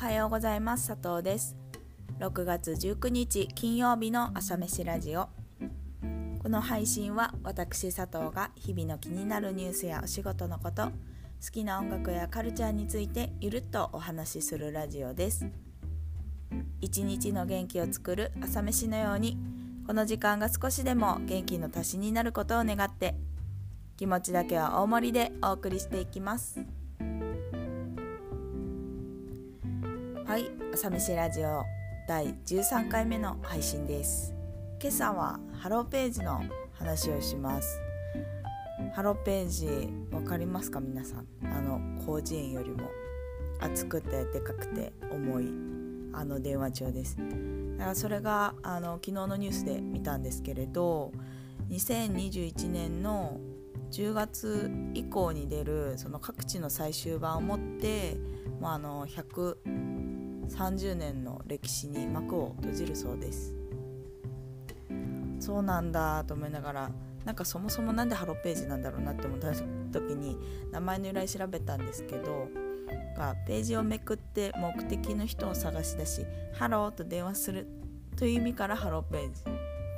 はようございます。佐藤です。6月19日金曜日の朝飯ラジオ。この配信は私佐藤が日々の気になるニュースやお仕事のこと好きな音楽やカルチャーについてゆるっとお話しするラジオです。一日の元気を作る朝飯のようにこの時間が少しでも元気の足しになることを願って気持ちだけは大盛りでお送りしていきます。はい朝飯ラジオ第13回目の配信です。今朝はハローページの話をします。ハローページ分かりますか皆さん？あの広辞苑よりも。厚くてでかくて重い。あの電話帳です。だからそれがあの昨日のニュースで見たんですけれど2021年の10月以降に出るその各地の最終版をもってもうあの100 30年の歴史に幕を閉じるそうです。そうなんだと思いながらなんかそもそも何でハローページなんだろうなって思った時に名前の由来調べたんですけどがページをめくって目的の人を探し出し「Hello」と電話するという意味からハローページ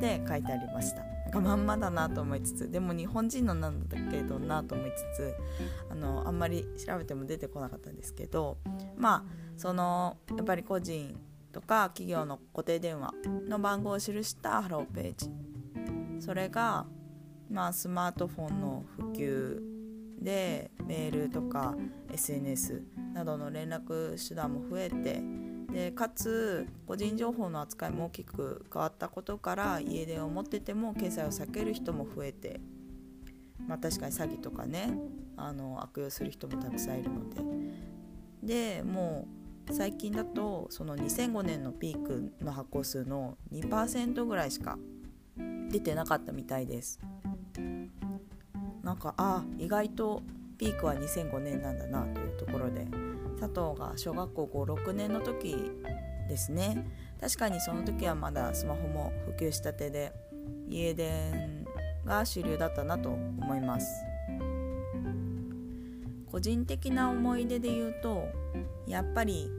で書いてありました。なんかまんまだなと思いつつでも日本人のなんだけどなと思いつつあのあんまり調べても出てこなかったんですけどまあそのやっぱり個人とか企業の固定電話の番号を記したハローページ。それが、まあ、スマートフォンの普及でメールとか SNS などの連絡手段も増えてでかつ個人情報の扱いも大きく変わったことから家電を持ってても決済を避ける人も増えて、まあ、確かに詐欺とかねあの悪用する人もたくさんいるので。でもう最近だとその2005年のピークの発行数の2%ぐらいしか出てなかったみたいです。なんかあ意外とピークは2005年なんだなというところで佐藤が小学校56年の時ですね。確かにその時はまだスマホも普及したてで家電が主流だったなと思います。個人的な思い出で言うとやっぱり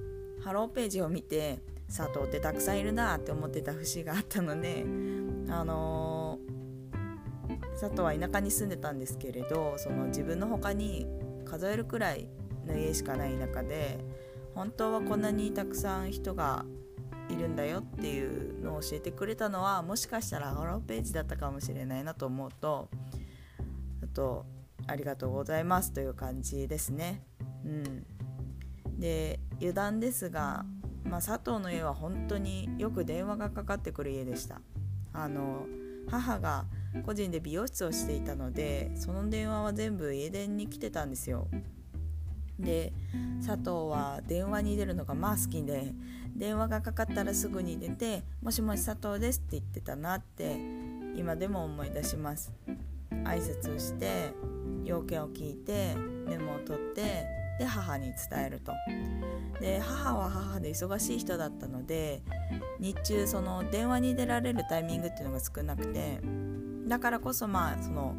ハローページを見て佐藤ってたくさんいるなって思ってた節があったのであのー、佐藤は田舎に住んでたんですけれどその自分の他に数えるくらいの家しかない中で本当はこんなにたくさん人がいるんだよっていうのを教えてくれたのはもしかしたらハローページだったかもしれないなと思うとあとありがとうございますという感じですね。うん、で余談ですが、まあ、佐藤の家は本当によく電話がかかってくる家でした。あの母が個人で美容室をしていたのでその電話は全部家電に来てたんですよ。で佐藤は電話に出るのがまあ好きで電話がかかったらすぐに出て「もしもし佐藤です」って言ってたなって今でも思い出します。挨拶をして要件を聞いてメモを取ってで母に伝えると。で母は母で忙しい人だったので日中その電話に出られるタイミングっていうのが少なくてだからこそまあその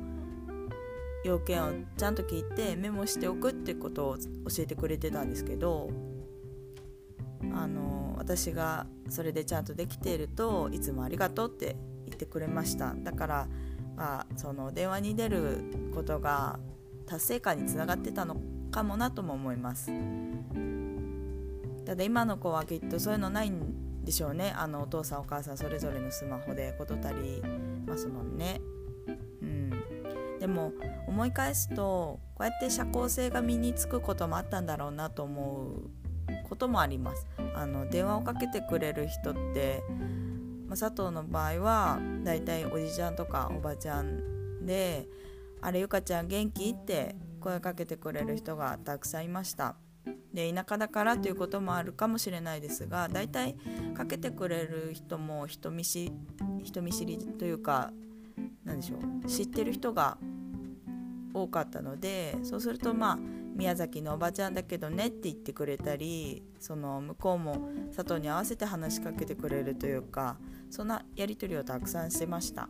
要件をちゃんと聞いてメモしておくってことを教えてくれてたんですけどあの私がそれでちゃんとできているといつもありがとうって言ってくれました。だから、まあ、その電話に出ることが達成感につながってたのかもなとも思います。ただ今の子はきっとそういうのないんでしょうね。あのお父さんお母さんそれぞれのスマホで事足りますもんね。うん。でも思い返すとこうやって社交性が身につくこともあったんだろうなと思うこともあります。あの電話をかけてくれる人ってま佐藤の場合はだいたいおじちゃんとかおばちゃんで「あれゆかちゃん元気?」って声かけてくれる人がたくさんいましたで田舎だからということもあるかもしれないですがだいたいかけてくれる人も人見知人見知りというか何でしょう知ってる人が多かったのでそうするとまあ宮崎のおばちゃんだけどねって言ってくれたりその向こうも佐藤に合わせて話しかけてくれるというかそんなやり取りをたくさんしてました。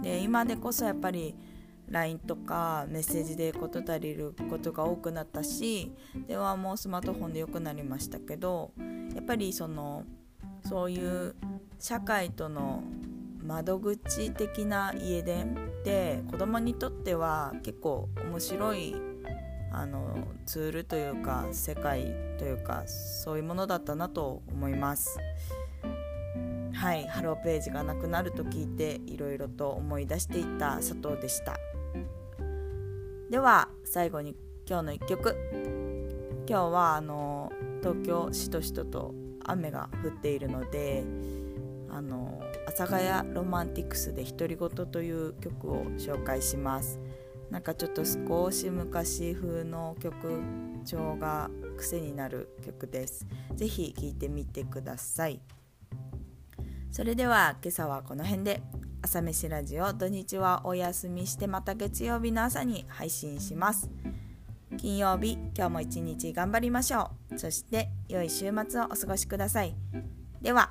で今でこそやっぱり LINE とかメッセージで事足りることが多くなったし電話もスマートフォンで良くなりましたけどやっぱりそのそういう社会との窓口的な家電って子供にとっては結構面白いあのツールというか世界というかそういうものだったなと思います。はいハローページがなくなると聞いていろいろと思い出していた佐藤でした。では最後に今日の1曲。今日はあの東京しとしとと雨が降っているのであの阿佐ヶ谷ロマンティクスで独り言という曲を紹介します。なんかちょっと少し昔風の曲調が癖になる曲です。ぜひ聴いてみてくださいそれでは今朝はこの辺で朝飯ラジオ土日はお休みしてまた月曜日の朝に配信します。金曜日今日も一日頑張りましょう。そして良い週末をお過ごしください。では。